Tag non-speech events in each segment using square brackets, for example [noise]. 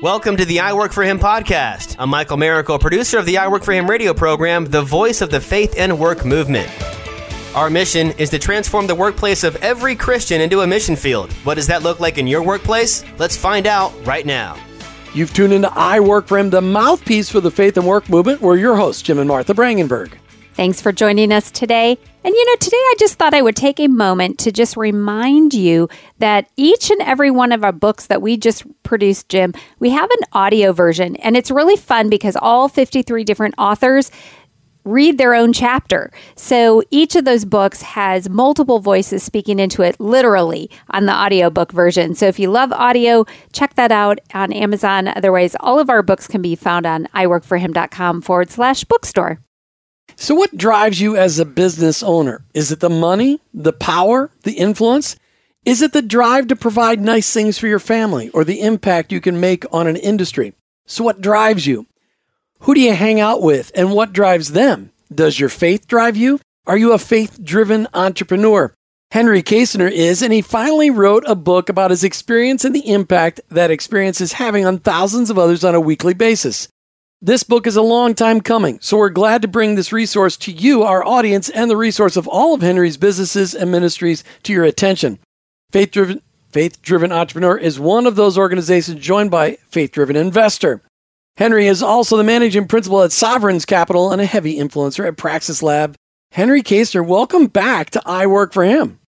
Welcome to the I Work for Him podcast. I'm Michael Miracle, producer of the I Work for Him radio program, the voice of the faith and work movement. Our mission is to transform the workplace of every Christian into a mission field. What does that look like in your workplace? Let's find out right now. You've tuned into I Work for Him, the mouthpiece for the faith and work movement. We're your hosts, Jim and Martha Brangenberg. Thanks for joining us today. And you know, today I just thought I would take a moment to just remind you that each and every one of our books that we just produced, Jim, we have an audio version. And it's really fun because all 53 different authors read their own chapter. So each of those books has multiple voices speaking into it literally on the audiobook version. So if you love audio, check that out on Amazon. Otherwise, all of our books can be found on iworkforhim.com forward slash bookstore. So, what drives you as a business owner? Is it the money, the power, the influence? Is it the drive to provide nice things for your family or the impact you can make on an industry? So, what drives you? Who do you hang out with and what drives them? Does your faith drive you? Are you a faith driven entrepreneur? Henry Kaestner is, and he finally wrote a book about his experience and the impact that experience is having on thousands of others on a weekly basis. This book is a long time coming, so we're glad to bring this resource to you, our audience, and the resource of all of Henry's businesses and ministries to your attention. Faith Driven Faith Driven Entrepreneur is one of those organizations joined by Faith Driven Investor. Henry is also the managing principal at Sovereigns Capital and a heavy influencer at Praxis Lab. Henry Kaestner, welcome back to I Work for Him.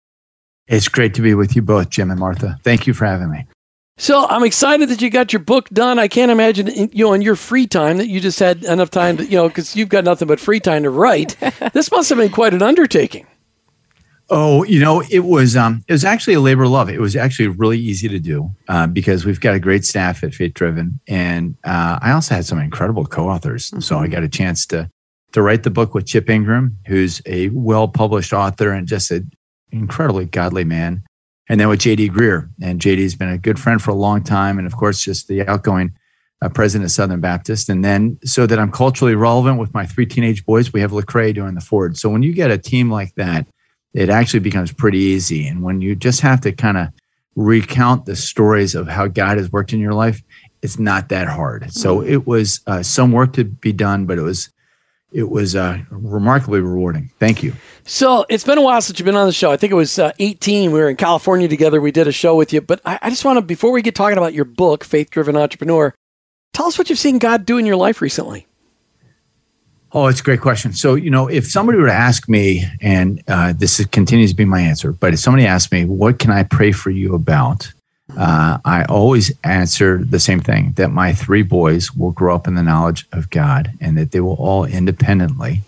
It's great to be with you both, Jim and Martha. Thank you for having me. So I'm excited that you got your book done. I can't imagine, you know, in your free time that you just had enough time to, you know, because you've got nothing but free time to write. [laughs] this must have been quite an undertaking. Oh, you know, it was um, it was actually a labor of love. It was actually really easy to do uh, because we've got a great staff at Faith Driven, and uh, I also had some incredible co-authors. Mm-hmm. So I got a chance to to write the book with Chip Ingram, who's a well published author and just an incredibly godly man and then with JD Greear. And JD's been a good friend for a long time. And of course, just the outgoing uh, president of Southern Baptist. And then so that I'm culturally relevant with my three teenage boys, we have Lecrae doing the Ford. So when you get a team like that, it actually becomes pretty easy. And when you just have to kind of recount the stories of how God has worked in your life, it's not that hard. So mm. it was uh, some work to be done, but it was it was uh, remarkably rewarding. Thank you. So it's been a while since you've been on the show. I think it was uh, 18. We were in California together. We did a show with you. But I, I just want to, before we get talking about your book, Faith Driven Entrepreneur, tell us what you've seen God do in your life recently. Oh, it's a great question. So, you know, if somebody were to ask me, and uh, this continues to be my answer, but if somebody asked me, what can I pray for you about? Uh, I always answer the same thing that my three boys will grow up in the knowledge of God and that they will all independently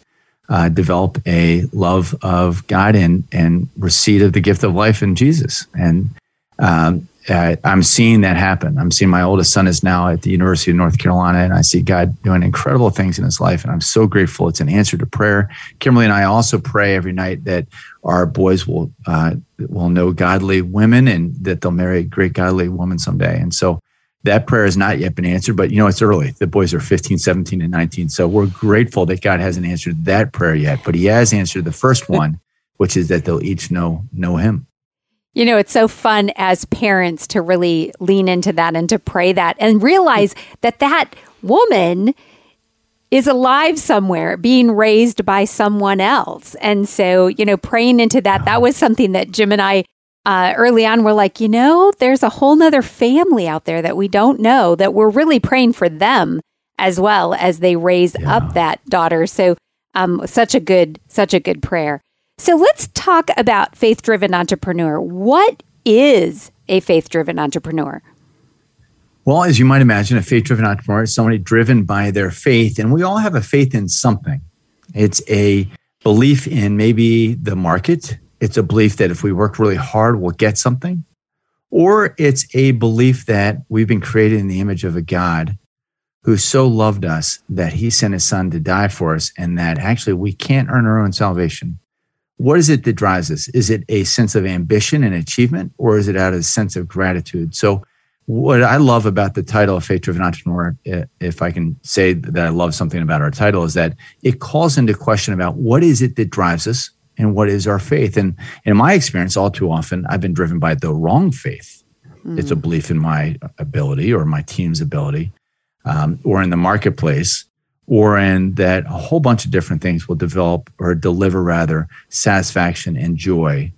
uh, develop a love of God and, and receipt of the gift of life in Jesus. And um, uh, I'm seeing that happen. I'm seeing my oldest son is now at the University of North Carolina, and I see God doing incredible things in his life. And I'm so grateful. It's an answer to prayer. Kimberly and I also pray every night that our boys will uh, will know godly women and that they'll marry a great godly woman someday. And so that prayer has not yet been answered, but you know, it's early. The boys are 15, 17, and 19. So we're grateful that God hasn't answered that prayer yet, but he has answered the first [laughs] one, which is that they'll each know know him. You know, it's so fun as parents to really lean into that and to pray that and realize that that woman is alive somewhere being raised by someone else. And so, you know, praying into that, that was something that Jim and I uh, early on were like, you know, there's a whole nother family out there that we don't know that we're really praying for them as well as they raise yeah. up that daughter. So, um, such a good, such a good prayer. So let's talk about faith driven entrepreneur. What is a faith driven entrepreneur? Well, as you might imagine, a faith driven entrepreneur is somebody driven by their faith, and we all have a faith in something. It's a belief in maybe the market, it's a belief that if we work really hard, we'll get something, or it's a belief that we've been created in the image of a God who so loved us that he sent his son to die for us, and that actually we can't earn our own salvation what is it that drives us? Is it a sense of ambition and achievement, or is it out of a sense of gratitude? So, what I love about the title of Faith Driven Entrepreneur, if I can say that I love something about our title, is that it calls into question about what is it that drives us and what is our faith. And in my experience, all too often, I've been driven by the wrong faith. Mm. It's a belief in my ability or my team's ability, um, or in the marketplace, or in that a whole bunch of different things will develop or deliver rather satisfaction and joy.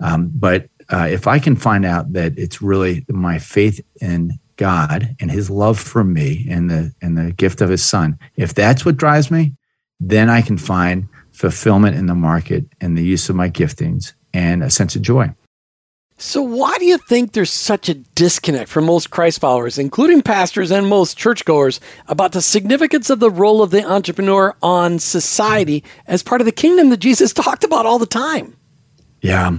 Um, but uh, if I can find out that it's really my faith in God and His love for me and the and the gift of His Son, if that's what drives me, then I can find fulfillment in the market and the use of my giftings and a sense of joy. So, why do you think there's such a disconnect from most Christ followers, including pastors and most churchgoers, about the significance of the role of the entrepreneur on society as part of the kingdom that Jesus [laughs] talked about all the time? Yeah.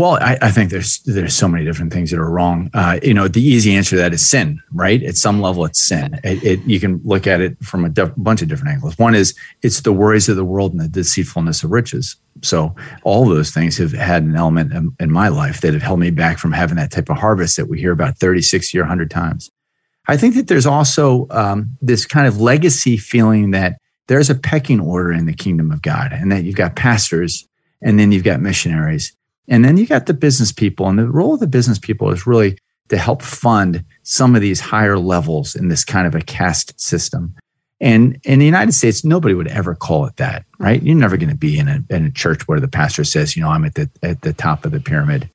Well, I, I, think there's there's so many different things that are wrong. Uh, you know, the easy answer to that is sin, right? At some level, it's sin. It, it, you can look at it from a def- bunch of different angles. One is it's the worries of the world and the deceitfulness of riches. So all those things have had an element in, in my life that have held me back from having that type of harvest that we hear about 30, 60, or 100 times. I think that there's also um, this kind of legacy feeling that there's a pecking order in the kingdom of God and that you've got pastors and then you've got missionaries and then you got the business people, and the role of the business people is really to help fund some of these higher levels in this kind of a caste system. And in the United States, nobody would ever call it that, right? You're never going to be in a, in a church where the pastor says, you know, I'm at the at the top of the pyramid.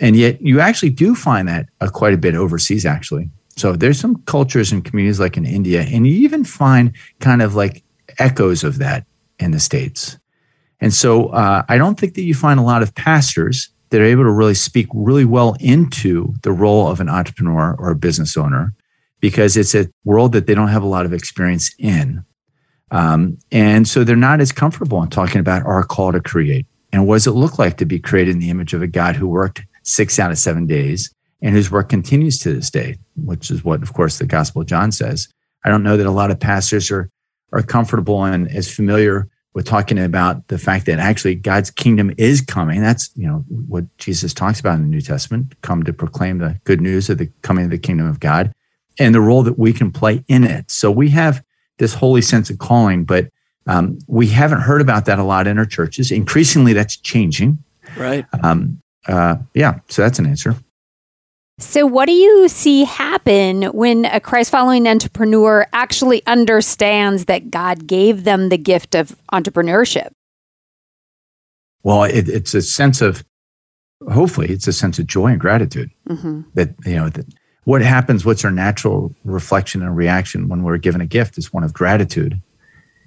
And yet you actually do find that uh, quite a bit overseas, actually. So there's some cultures and communities like in India, and you even find kind of like echoes of that in the States. And so uh, I don't think that you find a lot of pastors that are able to really speak really well into the role of an entrepreneur or a business owner because it's a world that they don't have a lot of experience in. Um, and so they're not as comfortable in talking about our call to create and what does it look like to be created in the image of a God who worked six out of seven days and whose work continues to this day, which is what, of course, the Gospel of John says. I don't know that a lot of pastors are are comfortable and as familiar we're talking about the fact that actually God's kingdom is coming. That's you know what Jesus talks about in the New Testament: come to proclaim the good news of the coming of the kingdom of God, and the role that we can play in it. So we have this holy sense of calling, but um, we haven't heard about that a lot in our churches. Increasingly, that's changing. Right. Um, uh, yeah. So that's an answer. So, what do you see happen when a Christ following entrepreneur actually understands that God gave them the gift of entrepreneurship? Well, it, it's a sense of, hopefully, it's a sense of joy and gratitude. Mm-hmm. That, you know, that what happens, what's our natural reflection and reaction when we're given a gift is one of gratitude.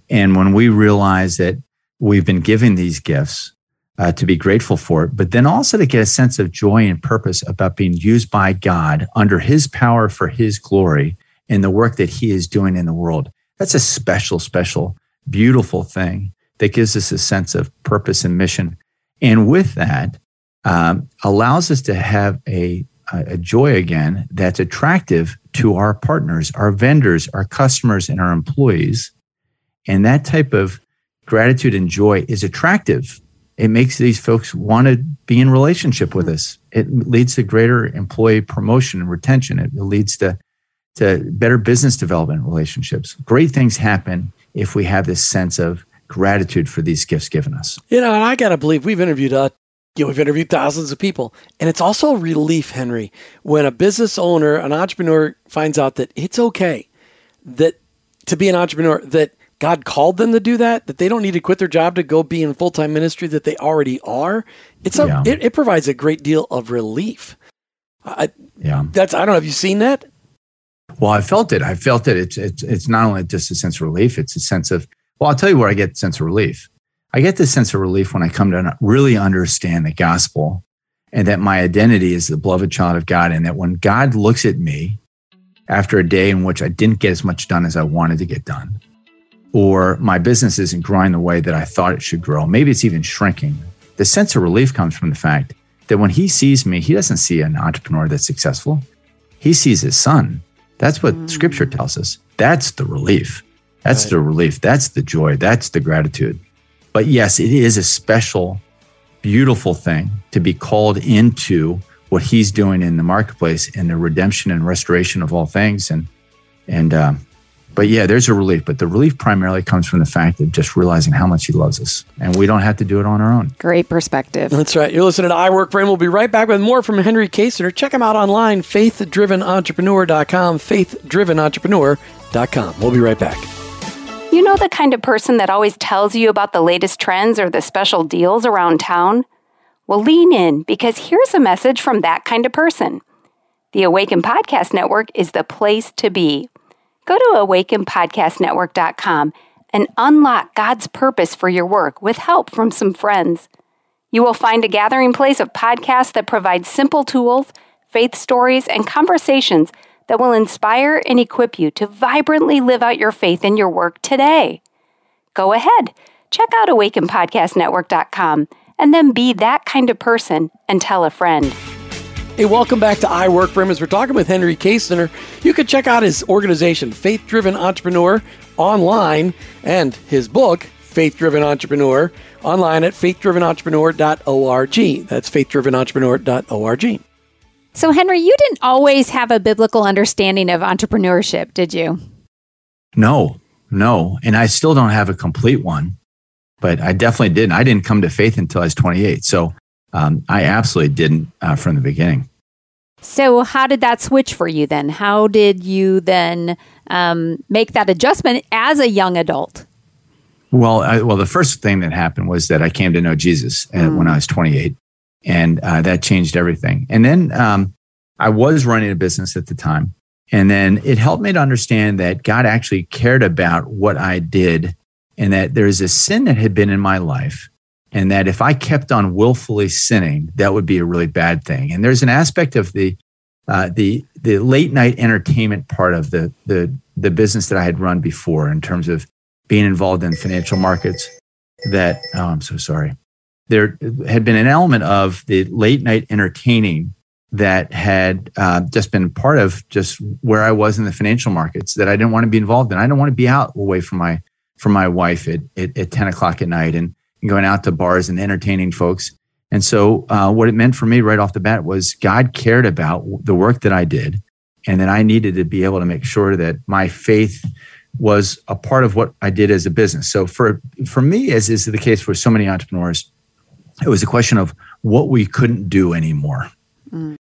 And when we realize that we've been given these gifts, uh, to be grateful for it, but then also to get a sense of joy and purpose about being used by God under His power for His glory in the work that He is doing in the world. That's a special, special, beautiful thing that gives us a sense of purpose and mission. And with that, um, allows us to have a, a joy again that's attractive to our partners, our vendors, our customers, and our employees. And that type of gratitude and joy is attractive it makes these folks want to be in relationship with us. It leads to greater employee promotion and retention. It leads to, to better business development relationships. Great things happen if we have this sense of gratitude for these gifts given us. You know, and I got to believe we've interviewed uh, you know, we've interviewed thousands of people, and it's also a relief, Henry, when a business owner, an entrepreneur finds out that it's okay that to be an entrepreneur that God called them to do that, that they don't need to quit their job to go be in full time ministry that they already are. It's a, yeah. it, it, provides a great deal of relief. I, yeah, that's I don't know. Have you seen that? Well, I felt it. I felt it. It's it's it's not only just a sense of relief. It's a sense of well, I'll tell you where I get the sense of relief. I get this sense of relief when I come to really understand the gospel and that my identity is the beloved child of God, and that when God looks at me after a day in which I didn't get as much done as I wanted to get done or my business isn't growing the way that I thought it should grow. Maybe it's even shrinking. The sense of relief comes from the fact that when he sees me, he doesn't see an entrepreneur that's successful. He sees his son. That's what mm. scripture tells us. That's the relief. That's right. the relief. That's the joy. That's the gratitude. But yes, it is a special, beautiful thing to be called into what he's doing in the marketplace and the redemption and restoration of all things. And, and, um, but yeah, there's a relief. But the relief primarily comes from the fact of just realizing how much He loves us, and we don't have to do it on our own. Great perspective. That's right. You're listening to I Work for Him. We'll be right back with more from Henry Kaestner. Check him out online, faithdrivenentrepreneur.com, faithdrivenentrepreneur.com. We'll be right back. You know the kind of person that always tells you about the latest trends or the special deals around town? Well, lean in because here's a message from that kind of person. The Awaken Podcast Network is the place to be. Go to awakenpodcastnetwork.com and unlock God's purpose for your work with help from some friends. You will find a gathering place of podcasts that provide simple tools, faith stories, and conversations that will inspire and equip you to vibrantly live out your faith in your work today. Go ahead, check out awakenpodcastnetwork.com and then be that kind of person and tell a friend. Hey, welcome back to I Work for Him. As we're talking with Henry Kaestner, you can check out his organization, Faith Driven Entrepreneur, online and his book, Faith Driven Entrepreneur, online at faithdrivenentrepreneur.org. That's faithdrivenentrepreneur.org. So, Henry, you didn't always have a biblical understanding of entrepreneurship, did you? No, no. And I still don't have a complete one, but I definitely didn't. I didn't come to faith until I was 28. So um, I absolutely didn't uh, from the beginning. So, how did that switch for you then? How did you then um, make that adjustment as a young adult? Well, I, well, the first thing that happened was that I came to know Jesus uh, mm. when I was 28, and uh, that changed everything. And then um, I was running a business at the time, and then it helped me to understand that God actually cared about what I did, and that there is a sin that had been in my life and that if I kept on willfully sinning, that would be a really bad thing. And there's an aspect of the uh, the the late night entertainment part of the the the business that I had run before in terms of being involved in financial markets. That oh, I'm so sorry. There had been an element of the late night entertaining that had uh, just been part of just where I was in the financial markets that I didn't want to be involved in. I didn't want to be out away from my from my wife at, at, at 10 o'clock at night and going out to bars and entertaining folks. And so, uh, what it meant for me right off the bat was God cared about the work that I did, and that I needed to be able to make sure that my faith was a part of what I did as a business. So, for for me, as is the case for so many entrepreneurs, it was a question of what we couldn't do anymore. Mm.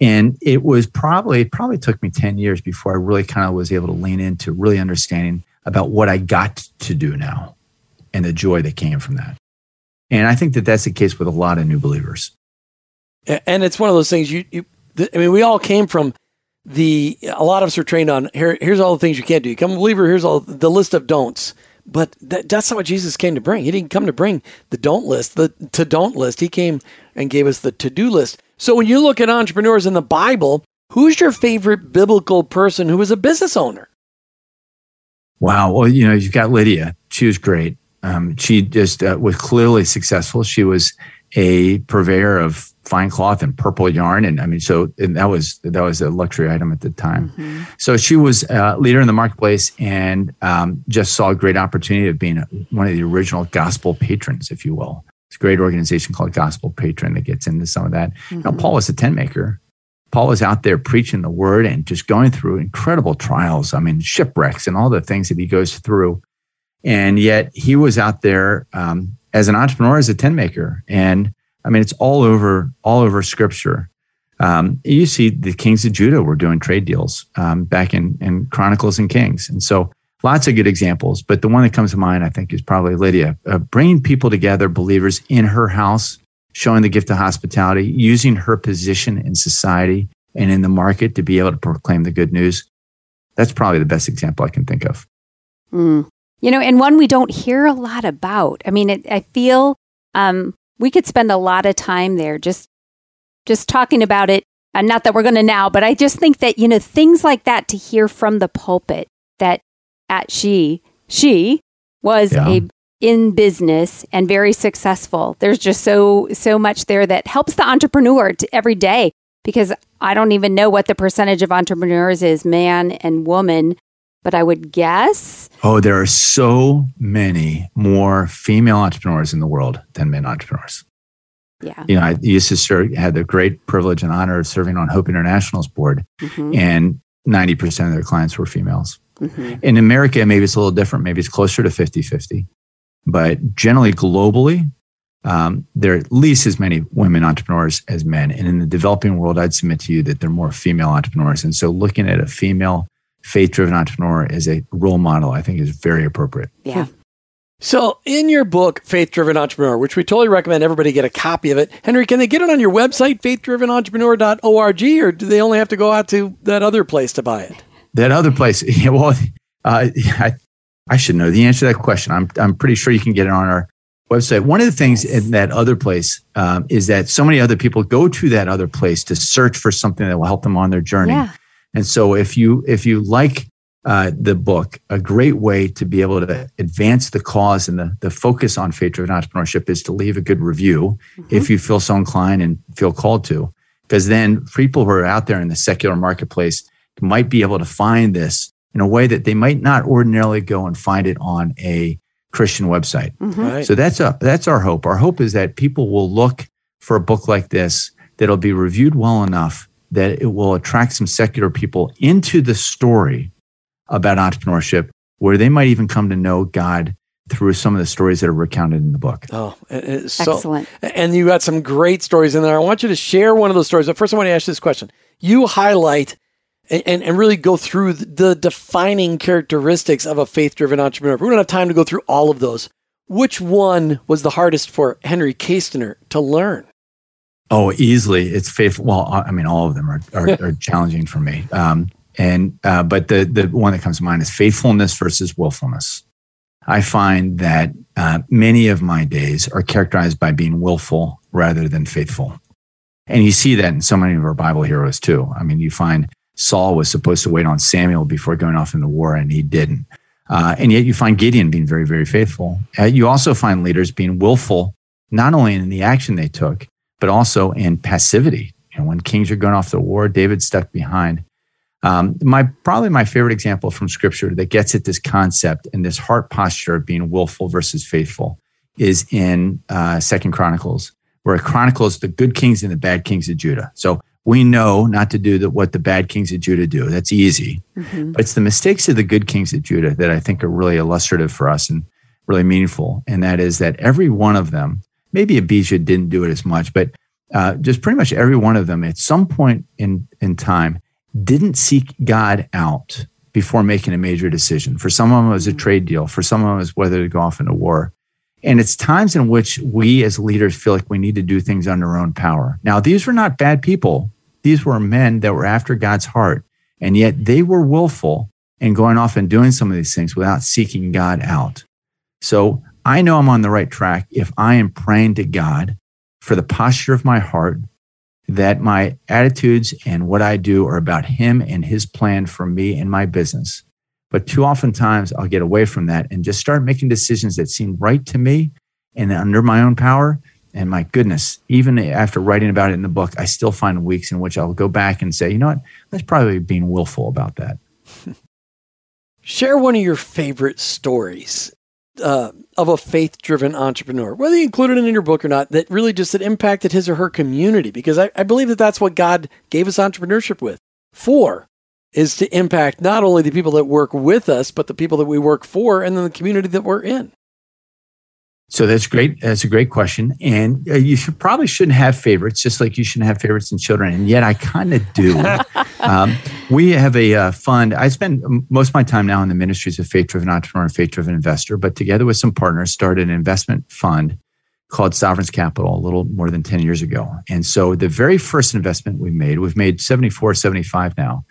And it was probably probably took me ten years before I really kind of was able to lean into really understanding about what I got to do now, and the joy that came from that. And I think that that's the case with a lot of new believers. And it's one of those things you, you I mean, we all came from the, a lot of us are trained on here, here's all the things you can't do. You come a believer, here's all the list of don'ts. But that, that's not what Jesus came to bring. He didn't come to bring the don't list, the to don't list. He came and gave us the to do list. So when you look at entrepreneurs in the Bible, who's your favorite biblical person who was a business owner? Wow. Well, you know, you've got Lydia. She was great. Um, she just uh, was clearly successful. She was a purveyor of fine cloth and purple yarn, and I mean, so and that was that was a luxury item at the time. Mm-hmm. So she was a leader in the marketplace, and um, just saw a great opportunity of being one of the original gospel patrons, if you will. It's a great organization called Gospel Patron that gets into some of that. Mm-hmm. Now, Paul was a tent maker. Paul was out there preaching the word and just going through incredible trials. I mean, shipwrecks and all the things that he goes through and yet he was out there um, as an entrepreneur, as a tent maker. And I mean, it's all over, all over scripture. Um, you see the kings of Judah were doing trade deals um, back in, in Chronicles and Kings. And so lots of good examples. But the one that comes to mind, I think, is probably Lydia, uh, bringing people together, believers in her house, showing the gift of hospitality, using her position in society and in the market to be able to proclaim the good news. That's probably the best example I can think of. Mm. You know, and one we don't hear a lot about. I mean, it, I feel um, we could spend a lot of time there just just talking about it. Uh, not that we're going to now, but I just think that you know things like that to hear from the pulpit that at she she was yeah. a in business and very successful. There's just so so much there that helps the entrepreneur to, every day because I don't even know what the percentage of entrepreneurs is man and woman but I would guess. Oh, there are so many more female entrepreneurs in the world than men entrepreneurs. Yeah. You know, I used to serve, had the great privilege and honor of serving on Hope International's board, mm-hmm. and 90% of their clients were females. Mm-hmm. In America, maybe it's a little different. Maybe it's closer to 50 50. But generally, globally, um, there are at least as many women entrepreneurs as men. And in the developing world, I'd submit to you that there are more female entrepreneurs. And so looking at a female faith driven entrepreneur as a role model, I think is very appropriate. Yeah. So, in your book, Faith Driven Entrepreneur, which we totally recommend everybody get a copy of it, Henry, can they get it on your website, faithdrivenentrepreneur.org, or do they only have to go out to that other place to buy it? That other place, [laughs] yeah, well, uh, I, I should know the answer to that question. I'm, I'm pretty sure you can get it on our website. One of the things in that other place um, is that so many other people go to that other place to search for something that will help them on their journey. Yeah. And so, if you if you like uh, the book, a great way to be able to advance the cause and the, the focus on faith driven entrepreneurship is to leave a good review mm-hmm. if you feel so inclined and feel called to. Because then people who are out there in the secular marketplace might be able to find this in a way that they might not ordinarily go and find it on a Christian website. Mm-hmm. Right. So that's a, that's our hope. Our hope is that people will look for a book like this that'll be reviewed well enough that it will attract some secular people into the story about entrepreneurship where they might even come to know God through some of the stories that are recounted in the book. Oh, so, excellent. And you got some great stories in there. I want you to share one of those stories. But first, I want to ask you this question. You highlight and, and, and really go through the defining characteristics of a faith driven entrepreneur. We don't have time to go through all of those. Which one was the hardest for Henry Kaestner to learn? Oh, easily. It's faithful. Well, I mean, all of them are, are, are challenging for me. Um, and uh, but the the one that comes to mind is faithfulness versus willfulness. I find that uh, many of my days are characterized by being willful rather than faithful, and you see that in so many of our Bible heroes too. I mean, you find Saul was supposed to wait on Samuel before going off into war, and he didn't. Uh, and yet, you find Gideon being very, very faithful. Uh, you also find leaders being willful, not only in the action they took, but also in passivity. And when kings are going off to war, David stuck behind. Um, my probably my favorite example from scripture that gets at this concept and this heart posture of being willful versus faithful is in uh, Second Chronicles, where it chronicles the good kings and the bad kings of Judah. So we know not to do the, what the bad kings of Judah do. That's easy, mm-hmm. but it's the mistakes of the good kings of Judah that I think are really illustrative for us and really meaningful. And that is that every one of them, maybe Abijah didn't do it as much, but uh, just pretty much every one of them at some point in in time didn't seek God out before making a major decision. For some of them, it was a trade deal. For some of them, it was whether to go off into war. And it's times in which we as leaders feel like we need to do things under our own power. Now, these were not bad people. These were men that were after God's heart. And yet they were willful in going off and doing some of these things without seeking God out. So I know I'm on the right track if I am praying to God for the posture of my heart that my attitudes and what I do are about him and his plan for me and my business. But too often times I'll get away from that and just start making decisions that seem right to me and under my own power. And my goodness, even after writing about it in the book, I still find weeks in which I'll go back and say, you know what, that's probably being willful about that. [laughs] Share one of your favorite stories uh, of a faith driven entrepreneur, whether you included it in your book or not, that really just had impacted his or her community. Because I, I believe that that's what God gave us entrepreneurship with. For is to impact not only the people that work with us, but the people that we work for and then the community that we're in. So that's great. That's a great question. And uh, you should probably shouldn't have favorites, just like you shouldn't have favorites in children. And yet I kind of do. [laughs] um, we have a uh, fund. I spend most of my time now in the ministries of faith driven entrepreneur and faith driven investor, but together with some partners, started an investment fund called Sovereign's Capital a little more than 10 years ago. And so the very first investment we made, we've made 74, 75 now.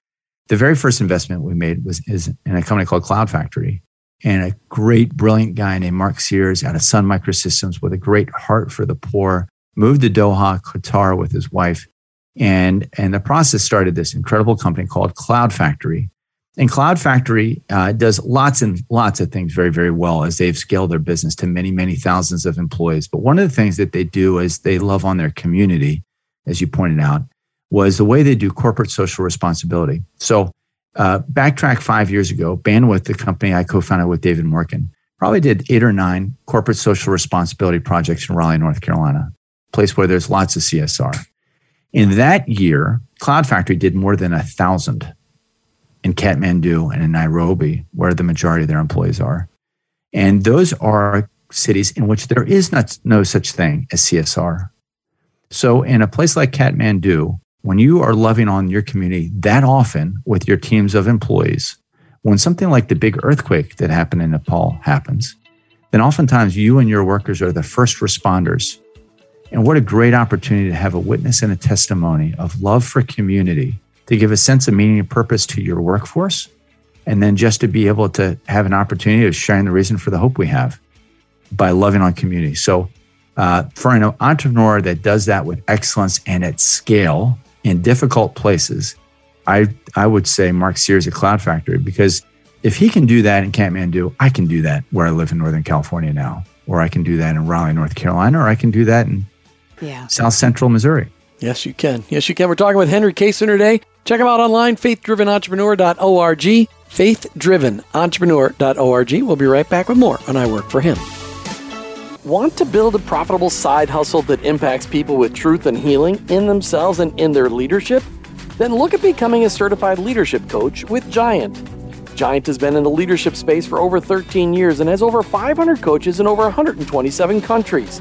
The very first investment we made was is in a company called Cloud Factory and a great, brilliant guy named Mark Sears out of Sun Microsystems with a great heart for the poor, moved to Doha, Qatar with his wife. And, and the process started this incredible company called Cloud Factory. And Cloud Factory uh, does lots and lots of things very, very well as they've scaled their business to many, many thousands of employees. But one of the things that they do is they love on their community, as you pointed out, was the way they do corporate social responsibility. So uh, backtrack five years ago, Bandwidth, the company I co-founded with David Morken, probably did eight or nine corporate social responsibility projects in Raleigh, North Carolina, place where there's lots of CSR. In that year, Cloud Factory did more than a thousand. in Kathmandu and in Nairobi, where the majority of their employees are. And those are cities in which there is not, no such thing as CSR. So, in a place like Kathmandu, when you are loving on your community that often with your teams of employees, when something like the big earthquake that happened in Nepal happens, then oftentimes you and your workers are the first responders. And what a great opportunity to have a witness and a testimony of love for community, to give a sense of meaning and purpose to your workforce, and then just to be able to have an opportunity of sharing the reason for the hope we have by loving on community. So, uh, for an entrepreneur that does that with excellence and at scale in difficult places, I I would say Mark Sears at Cloud Factory because if he can do that in Kathmandu, I can do that where I live in Northern California now, or I can do that in Raleigh, North Carolina, or I can do that in yeah. South Central Missouri. Yes, you can. Yes, you can. We're talking with Henry Kaestner today. Check him out online, faithdrivenentrepreneur.org, faithdrivenentrepreneur.org. We'll be right back with more on I Work for Him. Want to build a profitable side hustle that impacts people with truth and healing in themselves and in their leadership? Then look at becoming a certified leadership coach with Giant. Giant has been in the leadership space for over 13 years and has over 500 coaches in over 127 countries.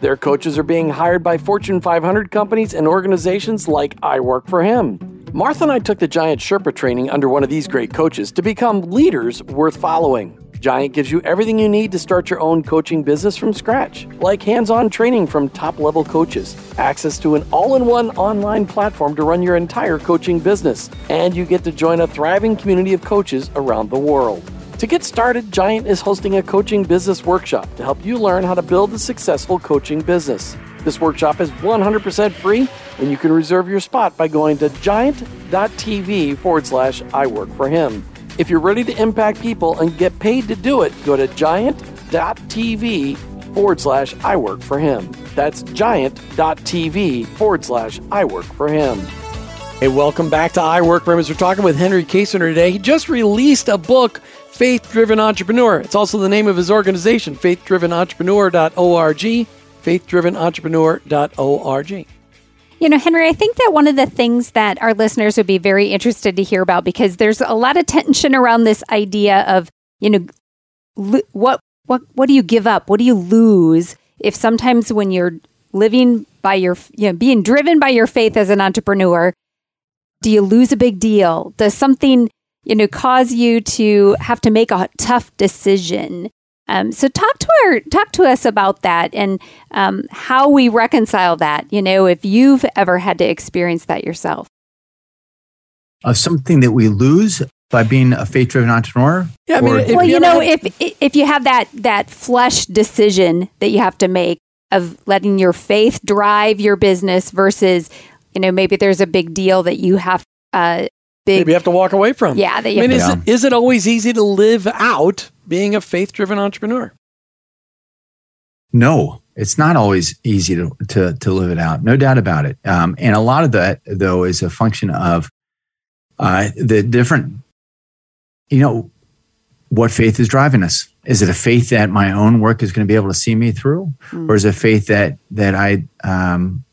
Their coaches are being hired by Fortune 500 companies and organizations like I Work for Him. Martha and I took the Giant Sherpa training under one of these great coaches to become leaders worth following. Giant gives you everything you need to start your own coaching business from scratch, like hands on training from top level coaches, access to an all in one online platform to run your entire coaching business, and you get to join a thriving community of coaches around the world. To get started, Giant is hosting a coaching business workshop to help you learn how to build a successful coaching business. This workshop is 100% free, and you can reserve your spot by going to giant.tv forward slash I work for him. If you're ready to impact people and get paid to do it, go to giant.tv forward slash I work for him. That's giant.tv forward slash I work for him. Hey, welcome back to I Work for Him. As we're talking with Henry Kaestner today, he just released a book, Faith Driven Entrepreneur. It's also the name of his organization, faithdrivenentrepreneur.org, faithdrivenentrepreneur.org. You know, Henry, I think that one of the things that our listeners would be very interested to hear about because there's a lot of tension around this idea of, you know, what what what do you give up? What do you lose if sometimes when you're living by your, you know, being driven by your faith as an entrepreneur, do you lose a big deal? Does something, you know, cause you to have to make a tough decision? Um, so talk to our talk to us about that and um, how we reconcile that. You know, if you've ever had to experience that yourself. Of something that we lose by being a faith driven entrepreneur. Yeah, I mean, if well, you, you know, if if you have that that flesh decision that you have to make of letting your faith drive your business versus, you know, maybe there's a big deal that you have uh, big. Maybe you have to walk away from. Yeah, I mean, is, it, is it always easy to live out being a faith driven entrepreneur? No, it's not always easy to, to, to live it out. No doubt about it. Um, and a lot of that, though, is a function of uh, the different, you know, what faith is driving us. Is it a faith that my own work is going to be able to see me through, mm. or is it faith that that I um,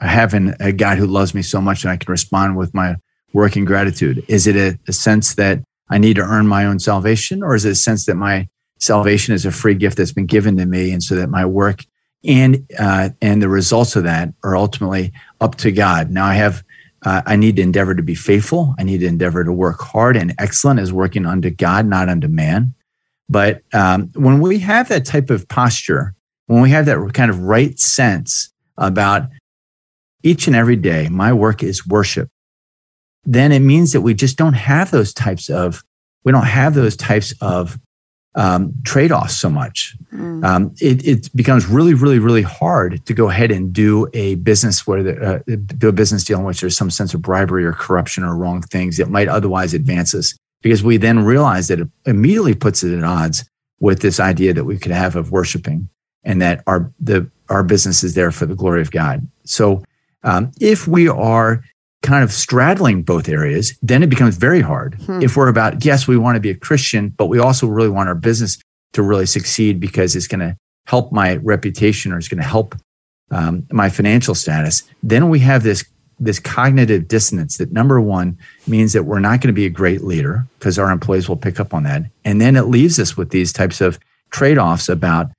have in a God who loves me so much that I can respond with my working gratitude? Is it a, a sense that I need to earn my own salvation, or is it a sense that my salvation is a free gift that's been given to me, and so that my work and uh, and the results of that are ultimately up to God? Now I have. Uh, I need to endeavor to be faithful. I need to endeavor to work hard and excellent as working unto God, not unto man. But um, when we have that type of posture, when we have that kind of right sense about each and every day, my work is worship then it means that we just don't have those types of we don't have those types of um, trade-offs so much. Mm. Um, it, it, becomes really, really, really hard to go ahead and do a business where the, uh, do a business deal in which there's some sense of bribery or corruption or wrong things that might otherwise advance us, because we then realize that it immediately puts it at odds with this idea that we could have of worshiping and that our the our business is there for the glory of God. So um, if we are kind of straddling both areas, then it becomes very hard. Hmm. If we're about, yes, we want to be a Christian, but we also really want our business to really succeed because it's going to help my reputation or it's going to help um, my financial status, then we have this this cognitive dissonance that number one means that we're not going to be a great leader because our employees will pick up on that. And then it leaves us with these types of trade-offs about,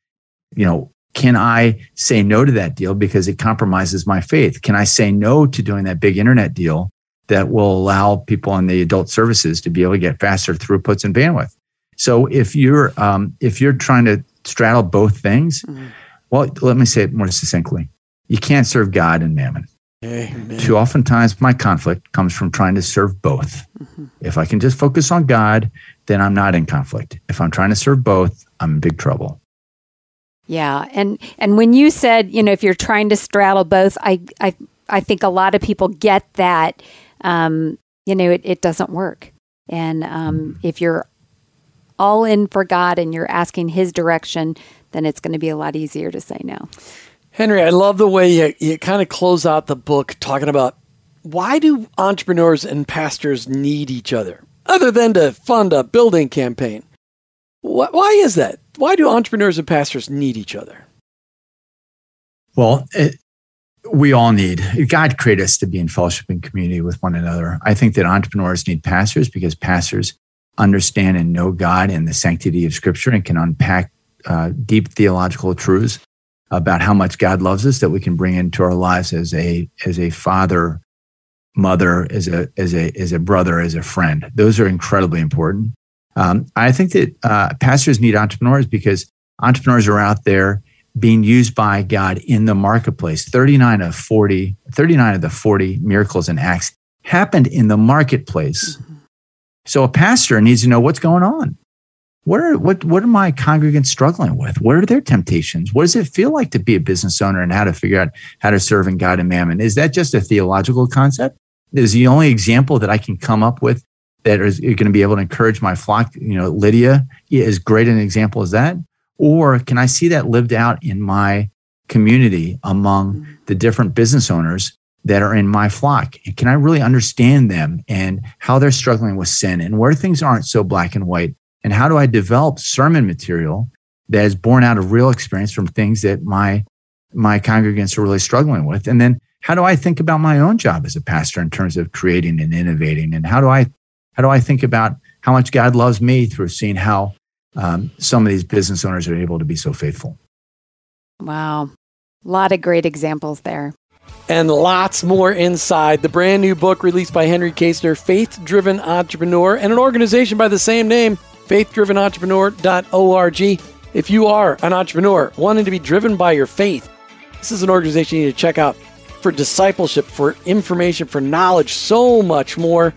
you know, can I say no to that deal because it compromises my faith? Can I say no to doing that big internet deal that will allow people in the adult services to be able to get faster throughputs and bandwidth? So if you're um, if you're trying to straddle both things, mm-hmm. well, let me say it more succinctly: you can't serve God and mammon. Amen. Too oftentimes, my conflict comes from trying to serve both. Mm-hmm. If I can just focus on God, then I'm not in conflict. If I'm trying to serve both, I'm in big trouble. Yeah, and and when you said, you know, if you're trying to straddle both, I I I think a lot of people get that. Um, you know, it, it doesn't work, and um, if you're all in for God and you're asking His direction, then it's going to be a lot easier to say no. Henry, I love the way you, you kind of close out the book talking about why do entrepreneurs and pastors need each other other than to fund a building campaign? Why is that? Why do entrepreneurs and pastors need each other? Well, it, we all need God created us to be in fellowship and community with one another. I think that entrepreneurs need pastors because pastors understand and know God and the sanctity of Scripture and can unpack uh, deep theological truths about how much God loves us that we can bring into our lives as a as a father, mother, as a as a as a brother, as a friend. Those are incredibly important. Um, I think that uh, pastors need entrepreneurs because entrepreneurs are out there being used by God in the marketplace. 39 of 40, 39 of the 40 miracles in Acts happened in the marketplace. Mm-hmm. So a pastor needs to know what's going on. What are what what are my congregants struggling with? What are their temptations? What does it feel like to be a business owner and how to figure out how to serve in God and mammon? Is that just a theological concept? Is the only example that I can come up with that is going to be able to encourage my flock? You know, Lydia is great an example as that. Or can I see that lived out in my community among mm-hmm. the different business owners that are in my flock? And can I really understand them and how they're struggling with sin and where things aren't so black and white? And how do I develop sermon material that is born out of real experience from things that my my congregants are really struggling with? And then how do I think about my own job as a pastor in terms of creating and innovating? And how do I how do I think about how much God loves me through seeing how um, some of these business owners are able to be so faithful? Wow, a lot of great examples there and lots more inside the brand new book released by Henry Kaestner, Faith Driven Entrepreneur, and an organization by the same name, faithdrivenentrepreneur.org. If you are an entrepreneur wanting to be driven by your faith, this is an organization you need to check out for discipleship, for information, for knowledge, so much more.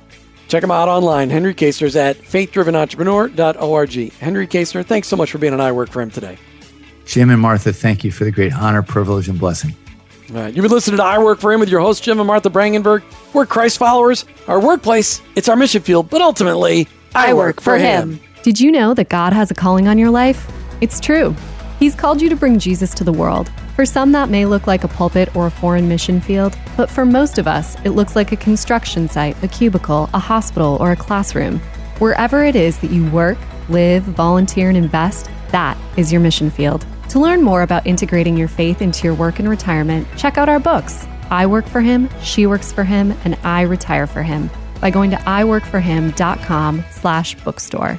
Check him out online. Henry Kaestner's at faithdrivenentrepreneur.org. Henry Kaestner, thanks so much for being on I Work for Him today. Jim and Martha, thank you for the great honor, privilege, and blessing. All right, you've been listening to I Work for Him with your host, Jim and Martha Brangenberg. We're Christ followers. Our workplace, it's our mission field, but ultimately, I, I work, work, for him. him. Did you know that God has a calling on your life? It's true. He's called you to bring Jesus to the world. For some, that may look like a pulpit or a foreign mission field, but for most of us, it looks like a construction site, a cubicle, a hospital, or a classroom. Wherever it is that you work, live, volunteer, and invest, that is your mission field. To learn more about integrating your faith into your work and retirement, check out our books I Work for Him, She Works for Him, and I Retire for Him by going to iworkforhim.com slash bookstore.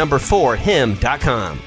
number 4 him.com.